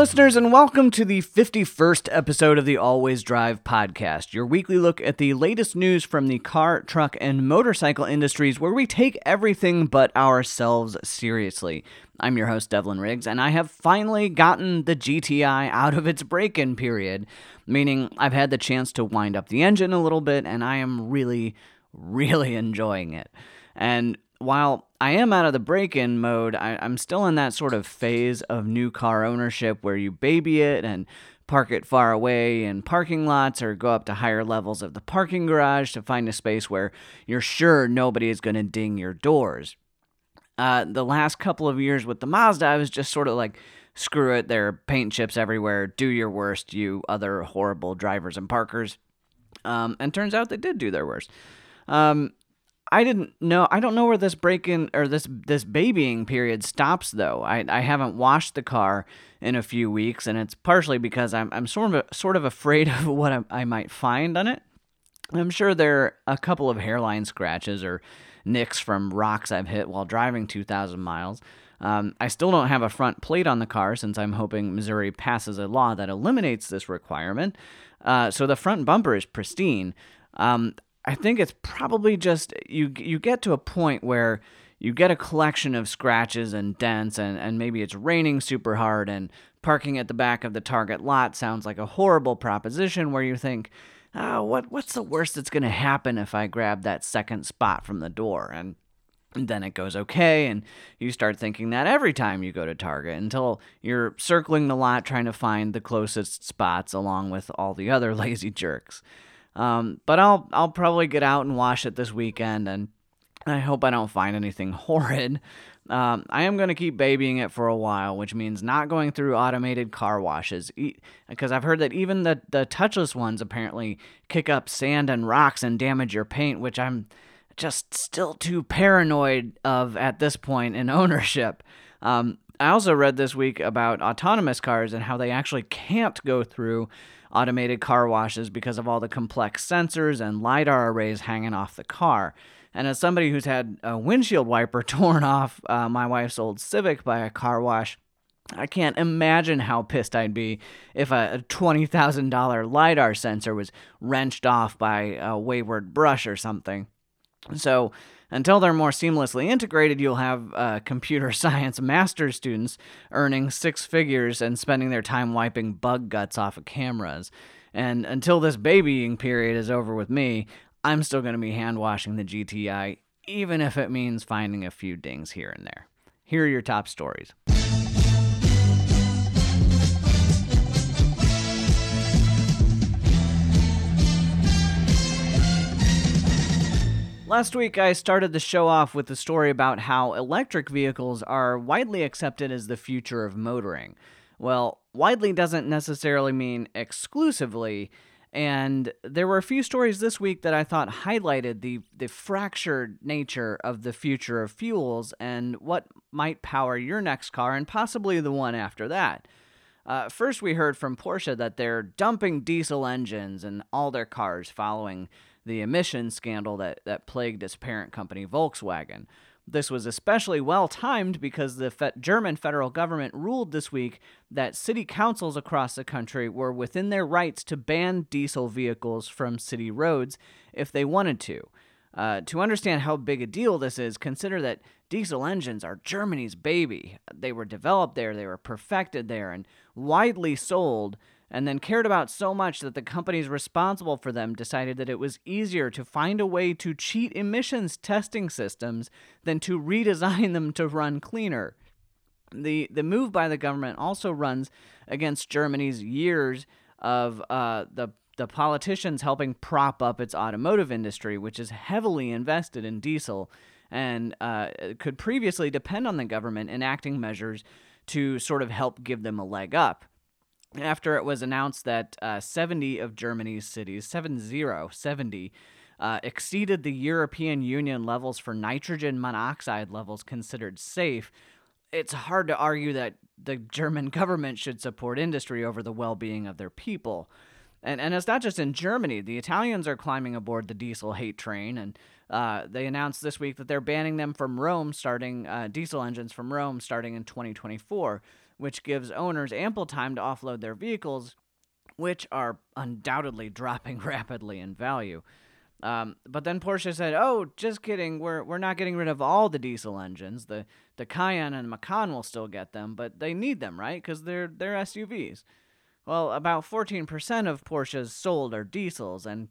listeners, and welcome to the 51st episode of the AllWaysDrive podcast, your weekly look at the latest news from the car, truck, and motorcycle industries where we take everything but ourselves seriously. I'm your host, Devlin Riggs, and I have finally gotten the GTI out of its break in period, meaning I've had the chance to wind up the engine a little bit, and I am really, really enjoying it. And while I am out of the break in mode, I, am still in that sort of phase of new car ownership where you baby it and park it far away in parking lots or go up to higher levels of the parking garage to find a space where you're sure nobody is going to ding your doors. Uh, the last couple of years with the Mazda, I was just sort of like, screw it, there are paint chips everywhere, do your worst, you other horrible drivers and parkers. Um, and turns out they did do their worst. Um, I didn't know. I don't know where this break in or this this babying period stops though. I I haven't washed the car in a few weeks, and it's partially because I'm I'm sort of sort of afraid of what I, I might find on it. I'm sure there are a couple of hairline scratches or nicks from rocks I've hit while driving 2,000 miles. Um, I still don't have a front plate on the car since I'm hoping Missouri passes a law that eliminates this requirement. Uh, so the front bumper is pristine. Um, I think it's probably just you you get to a point where you get a collection of scratches and dents and, and maybe it's raining super hard and parking at the back of the target lot sounds like a horrible proposition where you think oh, what what's the worst that's going to happen if I grab that second spot from the door? And then it goes okay and you start thinking that every time you go to target until you're circling the lot trying to find the closest spots along with all the other lazy jerks um, but I'll I'll probably get out and wash it this weekend, and I hope I don't find anything horrid. Um, I am going to keep babying it for a while, which means not going through automated car washes. Because I've heard that even the, the touchless ones apparently kick up sand and rocks and damage your paint, which I'm just still too paranoid of at this point in ownership. Um, I also read this week about autonomous cars and how they actually can't go through automated car washes because of all the complex sensors and LiDAR arrays hanging off the car. And as somebody who's had a windshield wiper torn off uh, my wife's old Civic by a car wash, I can't imagine how pissed I'd be if a $20,000 LiDAR sensor was wrenched off by a wayward brush or something. So, until they're more seamlessly integrated, you'll have uh, computer science master's students earning six figures and spending their time wiping bug guts off of cameras. And until this babying period is over with me, I'm still going to be hand washing the GTI, even if it means finding a few dings here and there. Here are your top stories. Last week, I started the show off with the story about how electric vehicles are widely accepted as the future of motoring. Well, widely doesn't necessarily mean exclusively, and there were a few stories this week that I thought highlighted the, the fractured nature of the future of fuels and what might power your next car and possibly the one after that. Uh, first, we heard from Porsche that they're dumping diesel engines in all their cars following the emissions scandal that, that plagued its parent company, Volkswagen. This was especially well timed because the fe- German federal government ruled this week that city councils across the country were within their rights to ban diesel vehicles from city roads if they wanted to. Uh, to understand how big a deal this is, consider that diesel engines are Germany's baby. They were developed there, they were perfected there, and widely sold and then cared about so much that the companies responsible for them decided that it was easier to find a way to cheat emissions testing systems than to redesign them to run cleaner. The, the move by the government also runs against Germany's years of uh, the, the politicians helping prop up its automotive industry, which is heavily invested in diesel and uh, could previously depend on the government enacting measures to sort of help give them a leg up after it was announced that uh, 70 of Germany's cities, 70, 70, uh, exceeded the European Union levels for nitrogen monoxide levels considered safe, it's hard to argue that the German government should support industry over the well being of their people. And, and it's not just in Germany. The Italians are climbing aboard the diesel hate train, and uh, they announced this week that they're banning them from Rome, starting uh, diesel engines from Rome starting in 2024 which gives owners ample time to offload their vehicles, which are undoubtedly dropping rapidly in value. Um, but then Porsche said, "Oh, just kidding. We're we're not getting rid of all the diesel engines. The the Cayenne and Macan will still get them, but they need them, right? Because they're they're SUVs." Well, about 14% of Porsches sold are diesels, and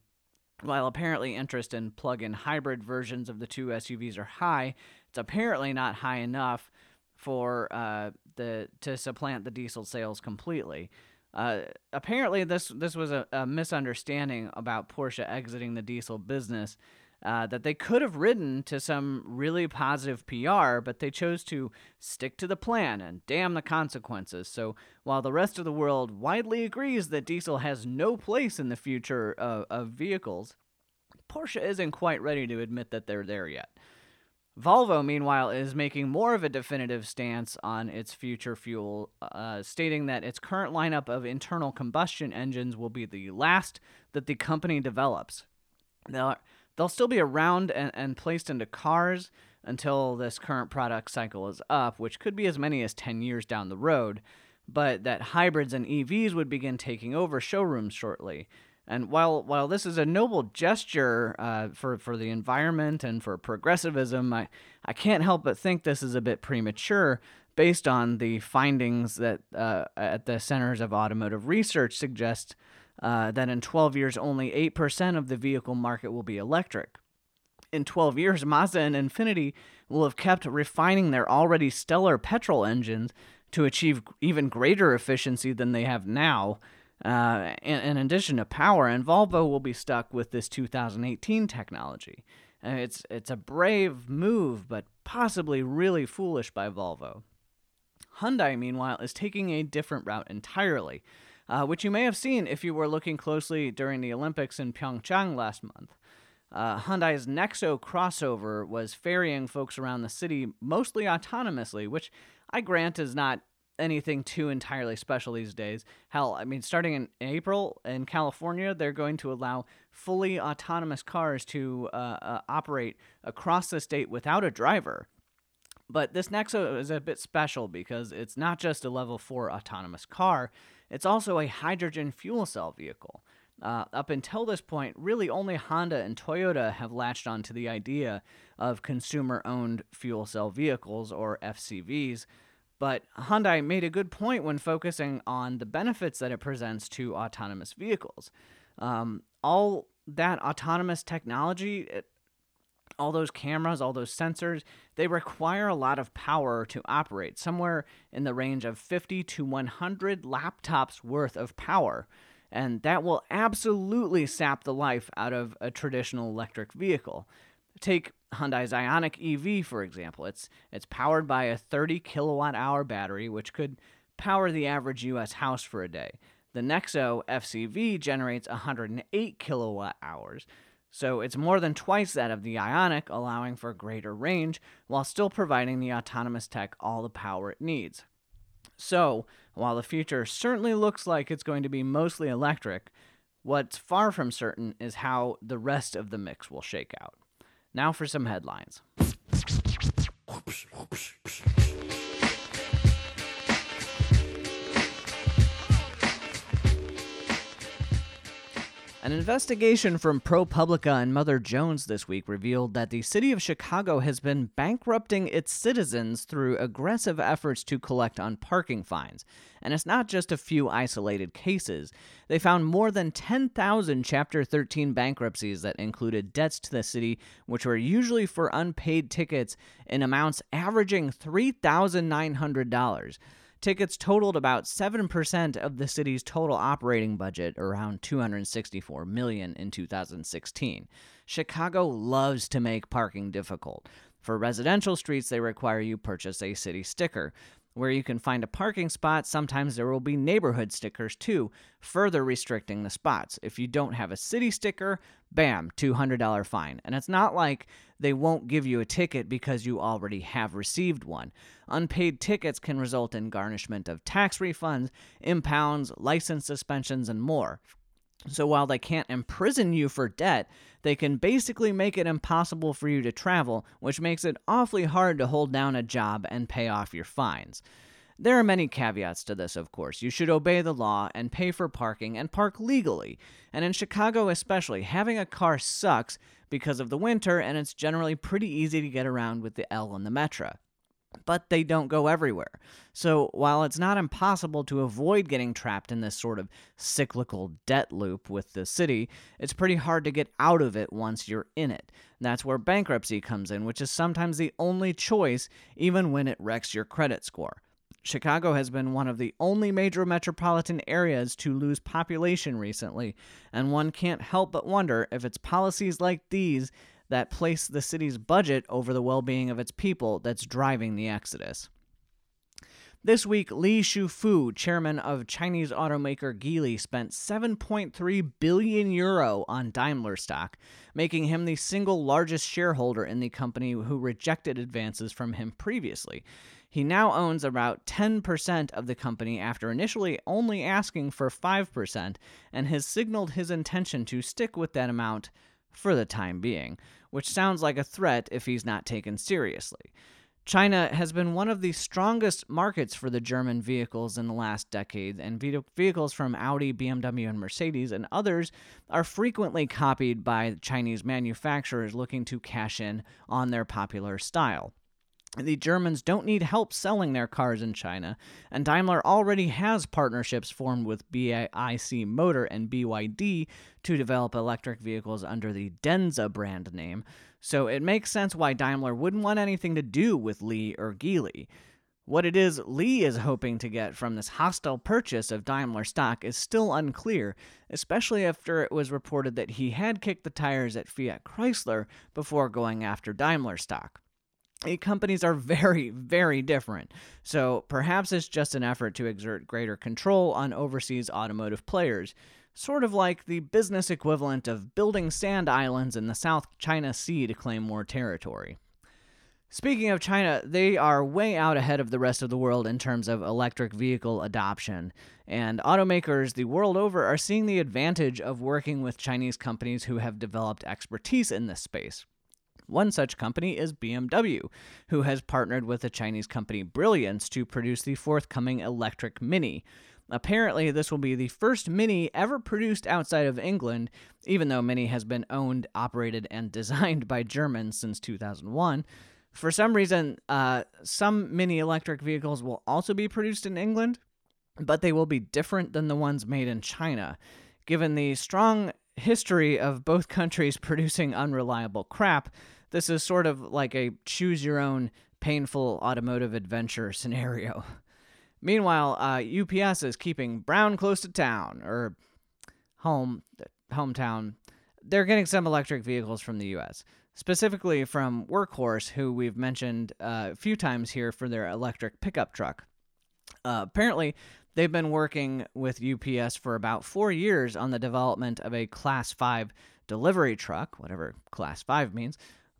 while apparently interest in plug-in hybrid versions of the two SUVs are high, it's apparently not high enough for uh, the to supplant the diesel sales completely. Uh, apparently, this this was a, a, misunderstanding about Porsche exiting the diesel business. Uh, that they could have ridden to some really positive PR, but they chose to stick to the plan and damn the consequences. So while the rest of the world widely agrees that diesel has no place in the future of, of vehicles, Porsche isn't quite ready to admit that they're there yet. Volvo, meanwhile, is making more of a definitive stance on its future fuel, uh, stating that its current lineup of internal combustion engines will be the last that the company develops. They'll, they'll still be around and, and placed into cars until this current product cycle is up, which could be as many as 10 years down the road, but that hybrids and EVs would begin taking over showrooms shortly. And while while this is a noble gesture uh, for for the environment and for progressivism, I I can't help but think this is a bit premature based on the findings that uh, at the Centers of Automotive Research suggest uh, that in 12 years only 8% of the vehicle market will be electric. In 12 years, Mazda and Infiniti will have kept refining their already stellar petrol engines to achieve even greater efficiency than they have now uh, in, in, addition to power, and Volvo will be stuck with this 2018 technology. Uh, it's it's a brave move, but possibly really foolish by Volvo. Hyundai, meanwhile, is taking a different route entirely, uh, which you may have seen if you were looking closely during the Olympics in Pyeongchang last month. Uh, Hyundai's Nexo crossover was ferrying folks around the city mostly autonomously, which I grant is not anything too entirely special these days. Hell, I mean, starting in April in California, they're going to allow fully autonomous cars to uh, uh, operate across the state without a driver. But this Nexo is a bit special because it's not just a level 4 autonomous car, it's also a hydrogen fuel cell vehicle. Uh, up until this point, really only Honda and Toyota have latched onto the idea of consumer owned fuel cell vehicles, or FCVs, but Hyundai made a good point when focusing on the benefits that it presents to autonomous vehicles. Um, all that autonomous technology, it, all those cameras, all those sensors, they require a lot of power to operate, somewhere in the range of 50 to 100 laptops worth of power. And that will absolutely sap the life out of a traditional electric vehicle. Take Hyundai's Ioniq EV, for example. It's it's powered by a 30 kilowatt hour battery, which could power the average U.S. house for a day. The Nexo FCV generates 108 kilowatt hours, so it's more than twice that of the Ioniq, allowing for greater range while still providing the autonomous tech all the power it needs. So, while the future certainly looks like it's going to be mostly electric, what's far from certain is how the rest of the mix will shake out. Now for some headlines. An investigation from ProPublica and Mother Jones this week revealed that the city of Chicago has been bankrupting its citizens through aggressive efforts to collect on parking fines. And it's not just a few isolated cases. They found more than 10,000 Chapter 13 bankruptcies that included debts to the city, which were usually for unpaid tickets in amounts averaging $3,900. Tickets totaled about 7% of the city's total operating budget, around 264 million in 2016. Chicago loves to make parking difficult. For residential streets, they require you purchase a city sticker. Where you can find a parking spot, sometimes there will be neighborhood stickers too, further restricting the spots. If you don't have a city sticker, bam, $200 fine. And it's not like they won't give you a ticket because you already have received one. Unpaid tickets can result in garnishment of tax refunds, impounds, license suspensions, and more. So while they can't imprison you for debt, they can basically make it impossible for you to travel, which makes it awfully hard to hold down a job and pay off your fines. There are many caveats to this, of course. You should obey the law and pay for parking and park legally. And in Chicago, especially, having a car sucks because of the winter, and it's generally pretty easy to get around with the L and the Metra but they don't go everywhere. So, while it's not impossible to avoid getting trapped in this sort of cyclical debt loop with the city, it's pretty hard to get out of it once you're in it. That's where bankruptcy comes in, which is sometimes the only choice, even when it wrecks your credit score. Chicago has been one of the only major metropolitan areas to lose population recently, and one can't help but wonder if it's policies like these that place the city's budget over the well being of its people that's driving the exodus. This week, Li Shufu, chairman of Chinese automaker Geely, spent 7.3 billion euro on Daimler stock, making him the single largest shareholder in the company who rejected advances from him previously. He now owns about 10% of the company after initially only asking for 5% and has signaled his intention to stick with that amount for the time being, which sounds like a threat if he's not taken seriously. China has been one of the strongest markets for the German vehicles in the last decade, and vehicles from Audi, BMW, and Mercedes and others are frequently copied by Chinese manufacturers looking to cash in on their popular style. The Germans don't need help selling their cars in China, and Daimler already has partnerships formed with BAIC Motor and BYD to develop electric vehicles under the Denza brand name, so it makes sense why Daimler wouldn't want anything to do with Li or Geely. What it is Li is hoping to get from this hostile purchase of Daimler stock is still unclear, especially after it was reported that he had kicked the tires at Fiat Chrysler before going after Daimler stock Eh, companies are very, very different. So perhaps it's just an effort to exert greater control on overseas automotive players, sort of like the business equivalent of building sand islands in the South China Sea to claim more territory. Speaking of China, they are way out ahead of the rest of the world in terms of electric vehicle adoption, and automakers the world over are seeing the advantage of working with Chinese companies who have developed expertise in this space. One such company is BMW, who has partnered with the Chinese company Brilliance to produce the forthcoming electric Mini. Apparently, this will be the first Mini ever produced outside of England, even though Mini has been owned, operated, and designed by Germans since 2001. For some reason, uh, some Mini electric vehicles will also be produced in England, but they will be different than the ones made in China. Given the strong history of both countries producing unreliable crap, this is sort of like a choose your own painful automotive adventure scenario. Meanwhile, uh, UPS is keeping Brown close to town or home hometown. They're getting some electric vehicles from the U.S., specifically from Workhorse, who we've mentioned uh, a few times here for their electric pickup truck. Uh, apparently, they've been working with UPS for about four years on the development of a Class 5 delivery truck, whatever Class 5 means,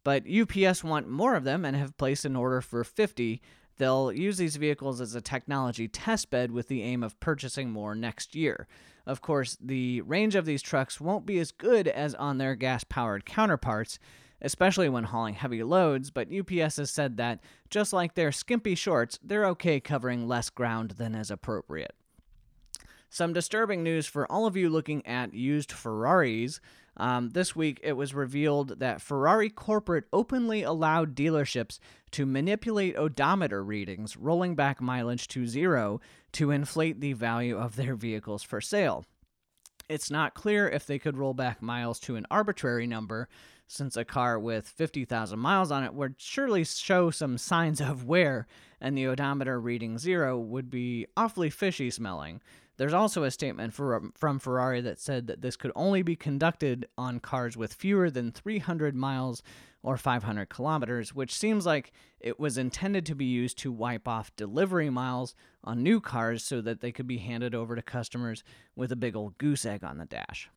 but UPS want more of them and have placed an order for 50. They'll use these vehicles as a technology testbed with the aim of purchasing more next year. Of course, the range of these trucks won't be as good as on their gas powered counterparts, especially when hauling heavy loads, but UPS has said that, just like their skimpy shorts, they're okay covering less ground than is appropriate. Some disturbing news for all of you looking at used Ferraris. Um, this week, it was revealed that Ferrari corporate openly allowed dealerships to manipulate odometer readings, rolling back mileage to zero to inflate the value of their vehicles for sale. It's not clear if they could roll back miles to an arbitrary number, since a car with 50,000 miles on it would surely show some signs of wear, and the odometer reading zero would be awfully fishy smelling. There's also a statement for, from Ferrari that said that this could only be conducted on cars with fewer than 300 miles or 500 kilometers, which seems like it was intended to be used to wipe off delivery miles on new cars so that they could be handed over to customers with a big old goose egg on the dash.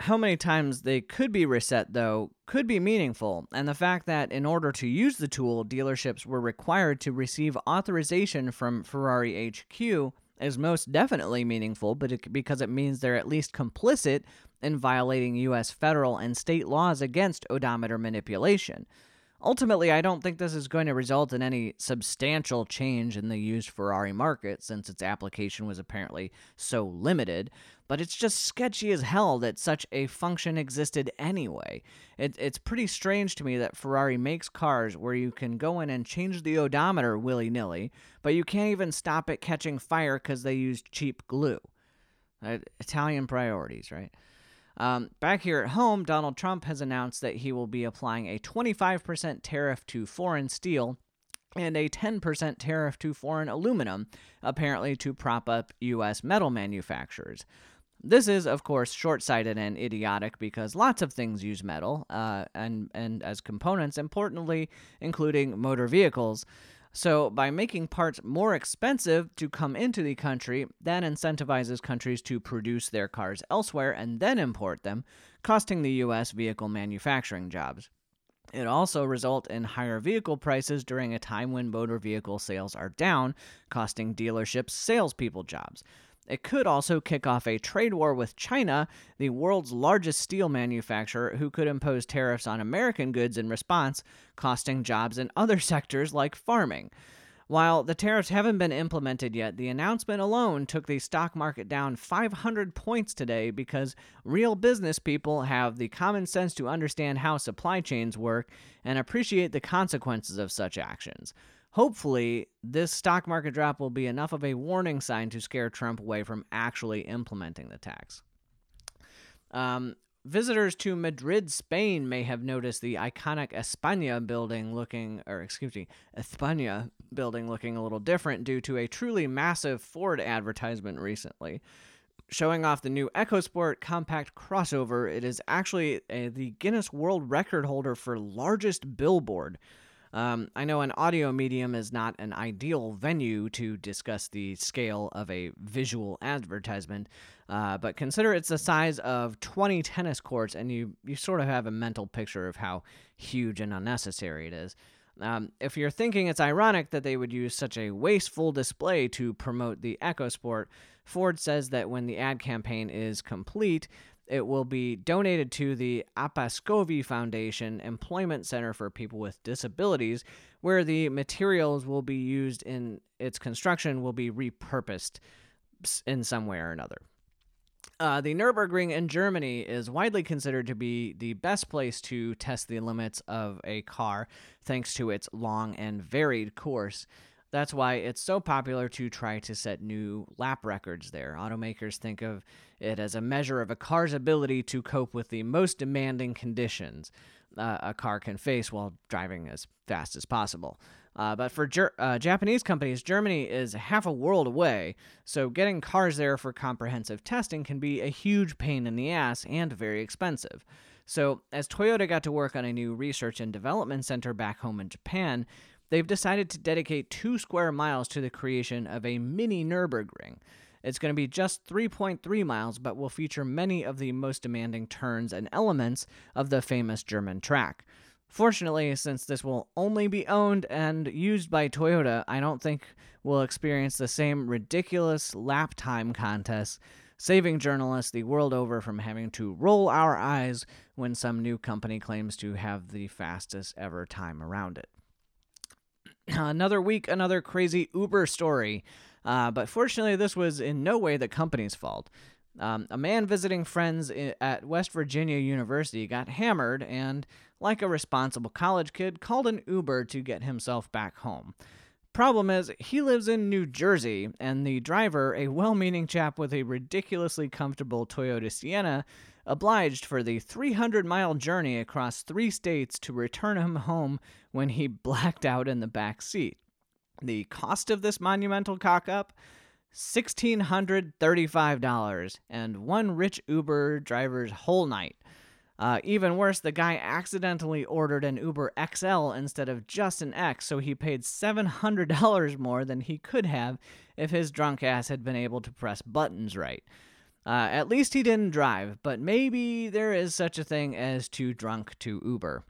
How many times they could be reset, though, could be meaningful, and the fact that in order to use the tool, dealerships were required to receive authorization from Ferrari HQ is most definitely meaningful, but it, because it means they're at least complicit in violating U.S. federal and state laws against odometer manipulation. Ultimately, I don't think this is going to result in any substantial change in the used Ferrari market since its application was apparently so limited, but it's just sketchy as hell that such a function existed anyway. It, it's pretty strange to me that Ferrari makes cars where you can go in and change the odometer willy nilly, but you can't even stop it catching fire because they use cheap glue. Uh, Italian priorities, right? Um, back here at home, Donald Trump has announced that he will be applying a 25% tariff to foreign steel and a 10% tariff to foreign aluminum, apparently to prop up U.S. metal manufacturers. This is, of course, short sighted and idiotic because lots of things use metal uh, and, and as components, importantly, including motor vehicles. So, by making parts more expensive to come into the country, that incentivizes countries to produce their cars elsewhere and then import them, costing the U.S. vehicle manufacturing jobs. It also results in higher vehicle prices during a time when motor vehicle sales are down, costing dealerships salespeople jobs. It could also kick off a trade war with China, the world's largest steel manufacturer, who could impose tariffs on American goods in response, costing jobs in other sectors like farming. While the tariffs haven't been implemented yet, the announcement alone took the stock market down 500 points today because real business people have the common sense to understand how supply chains work and appreciate the consequences of such actions. Hopefully, this stock market drop will be enough of a warning sign to scare Trump away from actually implementing the tax. Um, visitors to Madrid, Spain may have noticed the iconic España building looking, or excuse me, España building looking a little different due to a truly massive Ford advertisement recently. Showing off the new EcoSport compact crossover, it is actually a, the Guinness World Record holder for largest billboard. Um, I know an audio medium is not an ideal venue to discuss the scale of a visual advertisement, uh, but consider it's the size of 20 tennis courts, and you, you sort of have a mental picture of how huge and unnecessary it is. Um, if you're thinking it's ironic that they would use such a wasteful display to promote the EcoSport, Ford says that when the ad campaign is complete, it will be donated to the Apascovi Foundation Employment Center for People with Disabilities, where the materials will be used in its construction will be repurposed in some way or another. Uh, the Nürburgring in Germany is widely considered to be the best place to test the limits of a car thanks to its long and varied course. That's why it's so popular to try to set new lap records there. Automakers think of it as a measure of a car's ability to cope with the most demanding conditions uh, a car can face while driving as fast as possible. Uh, but for ger- uh, Japanese companies, Germany is half a world away, so getting cars there for comprehensive testing can be a huge pain in the ass and very expensive. So, as Toyota got to work on a new research and development center back home in Japan, they've decided to dedicate two square miles to the creation of a mini Nürburgring. It's going to be just 3.3 miles, but will feature many of the most demanding turns and elements of the famous German track. Fortunately, since this will only be owned and used by Toyota, I don't think we'll experience the same ridiculous lap time contests, saving journalists the world over from having to roll our eyes when some new company claims to have the fastest ever time around it. another week, another crazy Uber story. Uh, but fortunately, this was in no way the company's fault. Um, a man visiting friends at West Virginia University got hammered and, like a responsible college kid, called an Uber to get himself back home. Problem is, he lives in New Jersey, and the driver, a well meaning chap with a ridiculously comfortable Toyota Sienna, obliged for the 300 mile journey across three states to return him home when he blacked out in the back seat. The cost of this monumental cock up? $1,635, and one rich Uber driver's whole night. Uh, even worse, the guy accidentally ordered an Uber XL instead of just an X, so he paid $700 more than he could have if his drunk ass had been able to press buttons right. Uh, at least he didn't drive, but maybe there is such a thing as too drunk to Uber.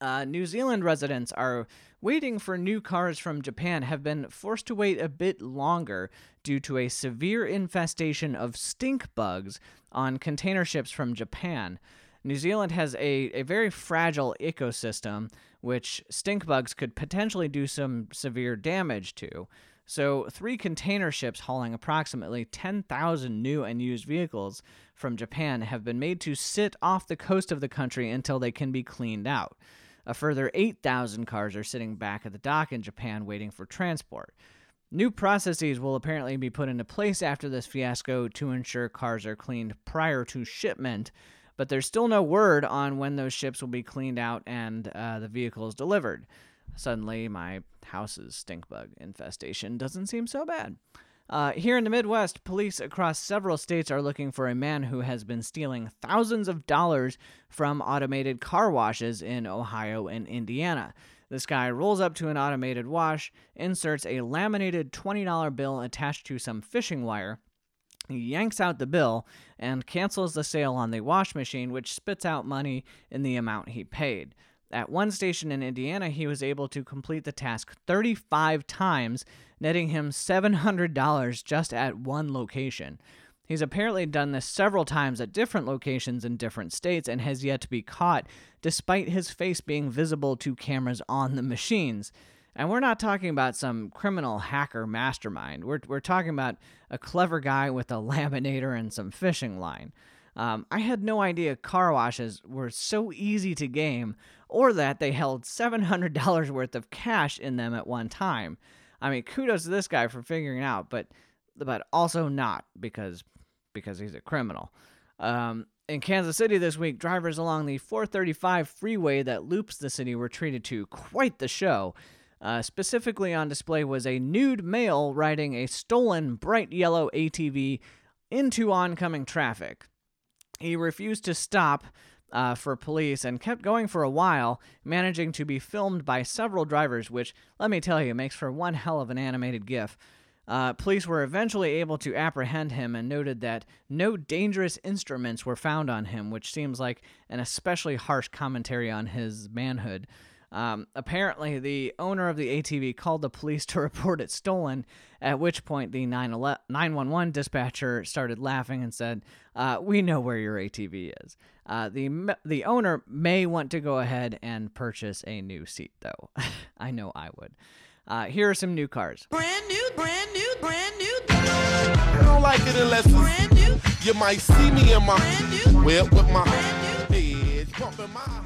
Uh, New Zealand residents are waiting for new cars from Japan have been forced to wait a bit longer due to a severe infestation of stink bugs on container ships from Japan. New Zealand has a, a very fragile ecosystem, which stink bugs could potentially do some severe damage to. So, three container ships hauling approximately 10,000 new and used vehicles from Japan have been made to sit off the coast of the country until they can be cleaned out. A further 8,000 cars are sitting back at the dock in Japan waiting for transport. New processes will apparently be put into place after this fiasco to ensure cars are cleaned prior to shipment, but there's still no word on when those ships will be cleaned out and uh, the vehicles delivered. Suddenly, my house's stink bug infestation doesn't seem so bad. Uh, here in the Midwest, police across several states are looking for a man who has been stealing thousands of dollars from automated car washes in Ohio and Indiana. This guy rolls up to an automated wash, inserts a laminated $20 bill attached to some fishing wire, yanks out the bill and cancels the sale on the wash machine, which spits out money in the amount he paid. At one station in Indiana, he was able to complete the task 35 times, netting him $700 just at one location. He's apparently done this several times at different locations in different states and has yet to be caught, despite his face being visible to cameras on the machines. And we're not talking about some criminal hacker mastermind. We're, we're talking about a clever guy with a laminator and some fishing line. Um, I had no idea car washes were so easy to game or that they held $700 worth of cash in them at one time. I mean, kudos to this guy for figuring it out, but but also not because because he's a criminal. Um, in Kansas City this week, drivers along the 435 freeway that loops the city were treated to quite the show. Uh, specifically on display was a nude male riding a stolen bright yellow ATV into oncoming traffic. He refused to stop uh, for police and kept going for a while, managing to be filmed by several drivers, which, let me tell you, makes for one hell of an animated GIF. Uh, police were eventually able to apprehend him and noted that no dangerous instruments were found on him, which seems like an especially harsh commentary on his manhood. Um, apparently, the owner of the ATV called the police to report it stolen, at which point the 911 dispatcher started laughing and said, uh, We know where your ATV is. Uh, the, the owner may want to go ahead and purchase a new seat, though. I know I would. Uh, here are some new cars. Brand new, brand new, brand new. I don't like it unless brand new. You might see me in my brand new. whip with my head pumping my.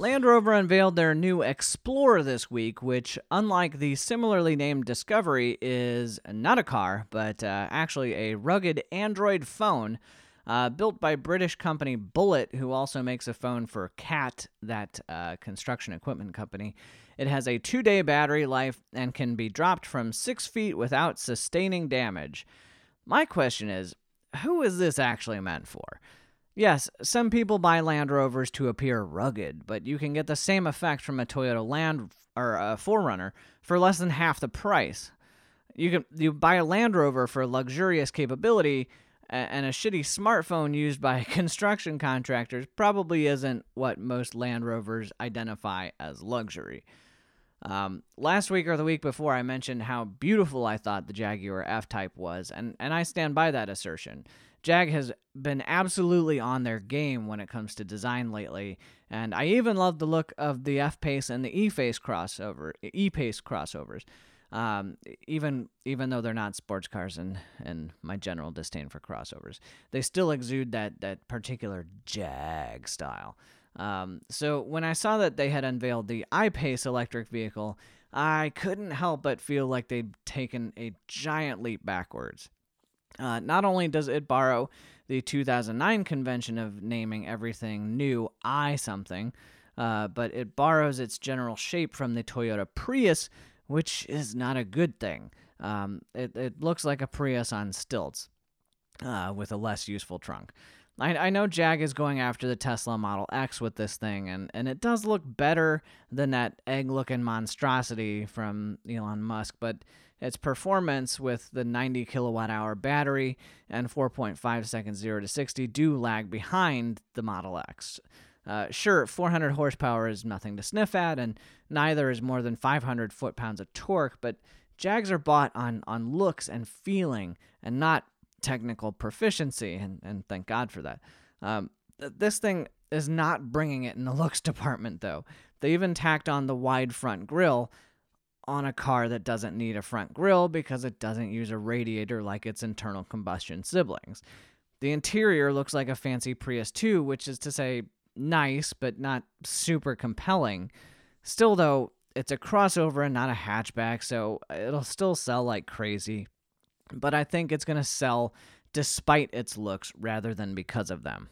Land Rover unveiled their new Explorer this week, which, unlike the similarly named Discovery, is not a car, but uh, actually a rugged Android phone uh, built by British company Bullitt, who also makes a phone for CAT, that uh, construction equipment company. It has a two day battery life and can be dropped from six feet without sustaining damage. My question is who is this actually meant for? Yes, some people buy Land Rovers to appear rugged, but you can get the same effect from a Toyota Land or a 4Runner for less than half the price. You can you buy a Land Rover for luxurious capability, and a shitty smartphone used by construction contractors probably isn't what most Land Rovers identify as luxury. Um, last week or the week before, I mentioned how beautiful I thought the Jaguar F Type was, and, and I stand by that assertion. Jag has been absolutely on their game when it comes to design lately, and I even love the look of the F Pace and the E Pace crossover, E Pace crossovers. Um, even even though they're not sports cars and and my general disdain for crossovers, they still exude that that particular Jag style. Um, so when I saw that they had unveiled the I-Pace electric vehicle, I couldn't help but feel like they'd taken a giant leap backwards. Uh, not only does it borrow the 2009 convention of naming everything new I something, uh, but it borrows its general shape from the Toyota Prius, which is not a good thing. Um, it, it looks like a Prius on stilts uh, with a less useful trunk. I, I know Jag is going after the Tesla Model X with this thing, and, and it does look better than that egg looking monstrosity from Elon Musk, but its performance with the 90 kilowatt hour battery and 4.5 seconds 0 to 60 do lag behind the Model X. Uh, sure, 400 horsepower is nothing to sniff at, and neither is more than 500 foot pounds of torque, but Jags are bought on, on looks and feeling and not technical proficiency, and, and thank God for that. Um, this thing is not bringing it in the looks department, though. They even tacked on the wide front grille on a car that doesn't need a front grille because it doesn't use a radiator like its internal combustion siblings. The interior looks like a fancy Prius 2, which is to say, nice, but not super compelling. Still, though, it's a crossover and not a hatchback, so it'll still sell like crazy. But I think it's going to sell despite its looks rather than because of them.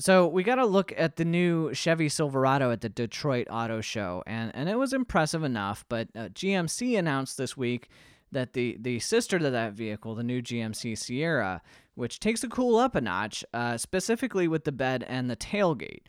So we got to look at the new Chevy Silverado at the Detroit Auto Show, and, and it was impressive enough. But uh, GMC announced this week that the, the sister to that vehicle, the new GMC Sierra, which takes the cool up a notch, uh, specifically with the bed and the tailgate.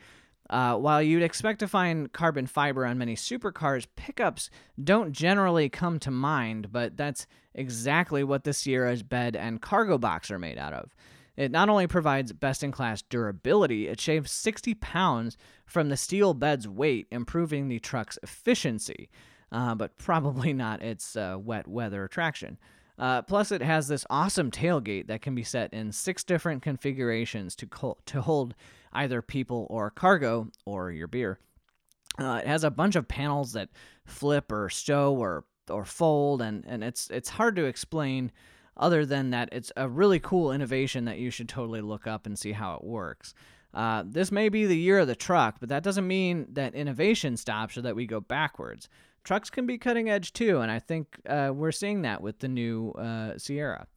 Uh, while you'd expect to find carbon fiber on many supercars, pickups don't generally come to mind, but that's exactly what the Sierra's bed and cargo box are made out of. It not only provides best in class durability, it shaves 60 pounds from the steel bed's weight, improving the truck's efficiency, uh, but probably not its uh, wet weather traction. Uh, plus, it has this awesome tailgate that can be set in six different configurations to, co- to hold either people or cargo or your beer. Uh, it has a bunch of panels that flip or stow or or fold, and, and it's it's hard to explain other than that it's a really cool innovation that you should totally look up and see how it works. Uh, this may be the year of the truck, but that doesn't mean that innovation stops or that we go backwards. Trucks can be cutting edge too, and I think uh, we're seeing that with the new uh, Sierra.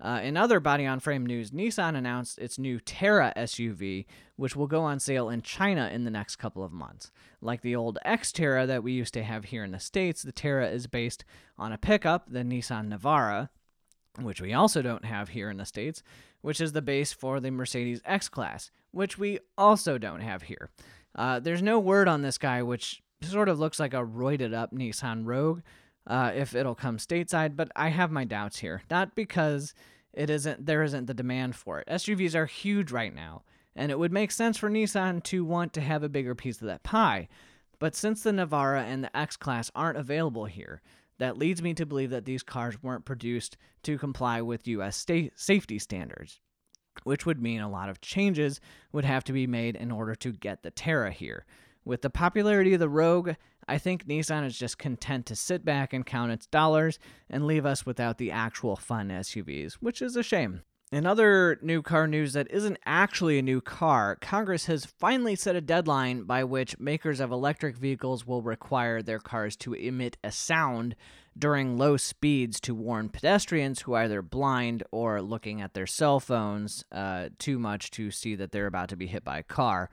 Uh, in other body on frame news, Nissan announced its new Terra SUV, which will go on sale in China in the next couple of months. Like the old Xterra that we used to have here in the States, the Terra is based on a pickup, the Nissan Navara, which we also don't have here in the States, which is the base for the Mercedes X Class, which we also don't have here. Uh, there's no word on this guy, which sort of looks like a roided up Nissan Rogue, uh, if it'll come stateside, but I have my doubts here. Not because it isn't there isn't the demand for it. SUVs are huge right now, and it would make sense for Nissan to want to have a bigger piece of that pie. But since the Navara and the X Class aren't available here, that leads me to believe that these cars weren't produced to comply with US sta- safety standards, which would mean a lot of changes would have to be made in order to get the Terra here. With the popularity of the Rogue, I think Nissan is just content to sit back and count its dollars and leave us without the actual fun SUVs, which is a shame. In other new car news that isn't actually a new car, Congress has finally set a deadline by which makers of electric vehicles will require their cars to emit a sound during low speeds to warn pedestrians who are either blind or looking at their cell phones uh, too much to see that they're about to be hit by a car.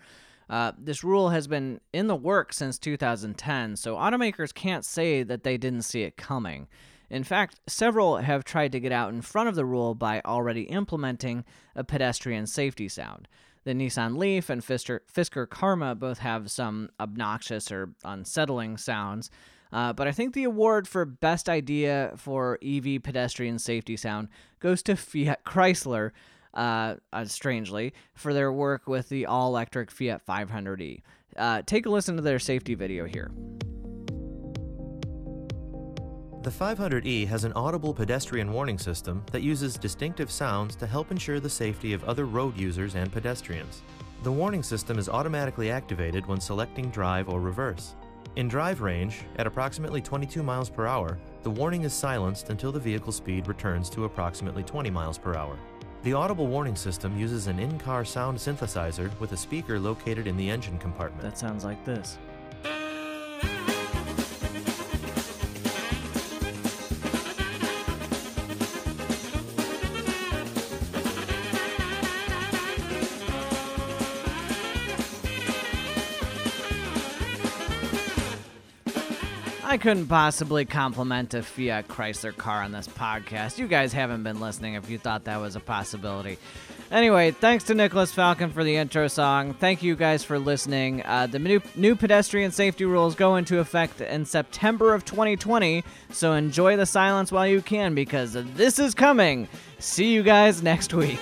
Uh, this rule has been in the works since 2010, so automakers can't say that they didn't see it coming. In fact, several have tried to get out in front of the rule by already implementing a pedestrian safety sound. The Nissan Leaf and Fisker, Fisker Karma both have some obnoxious or unsettling sounds, uh, but I think the award for best idea for EV pedestrian safety sound goes to Fiat Chrysler, uh, uh, strangely, for their work with the all electric Fiat 500e. Uh, take a listen to their safety video here. The 500E has an audible pedestrian warning system that uses distinctive sounds to help ensure the safety of other road users and pedestrians. The warning system is automatically activated when selecting drive or reverse. In drive range, at approximately 22 miles per hour, the warning is silenced until the vehicle speed returns to approximately 20 miles per hour. The audible warning system uses an in car sound synthesizer with a speaker located in the engine compartment. That sounds like this. I couldn't possibly compliment a Fiat Chrysler car on this podcast. You guys haven't been listening if you thought that was a possibility. Anyway, thanks to Nicholas Falcon for the intro song. Thank you guys for listening. Uh, the new, new pedestrian safety rules go into effect in September of 2020, so enjoy the silence while you can because this is coming. See you guys next week.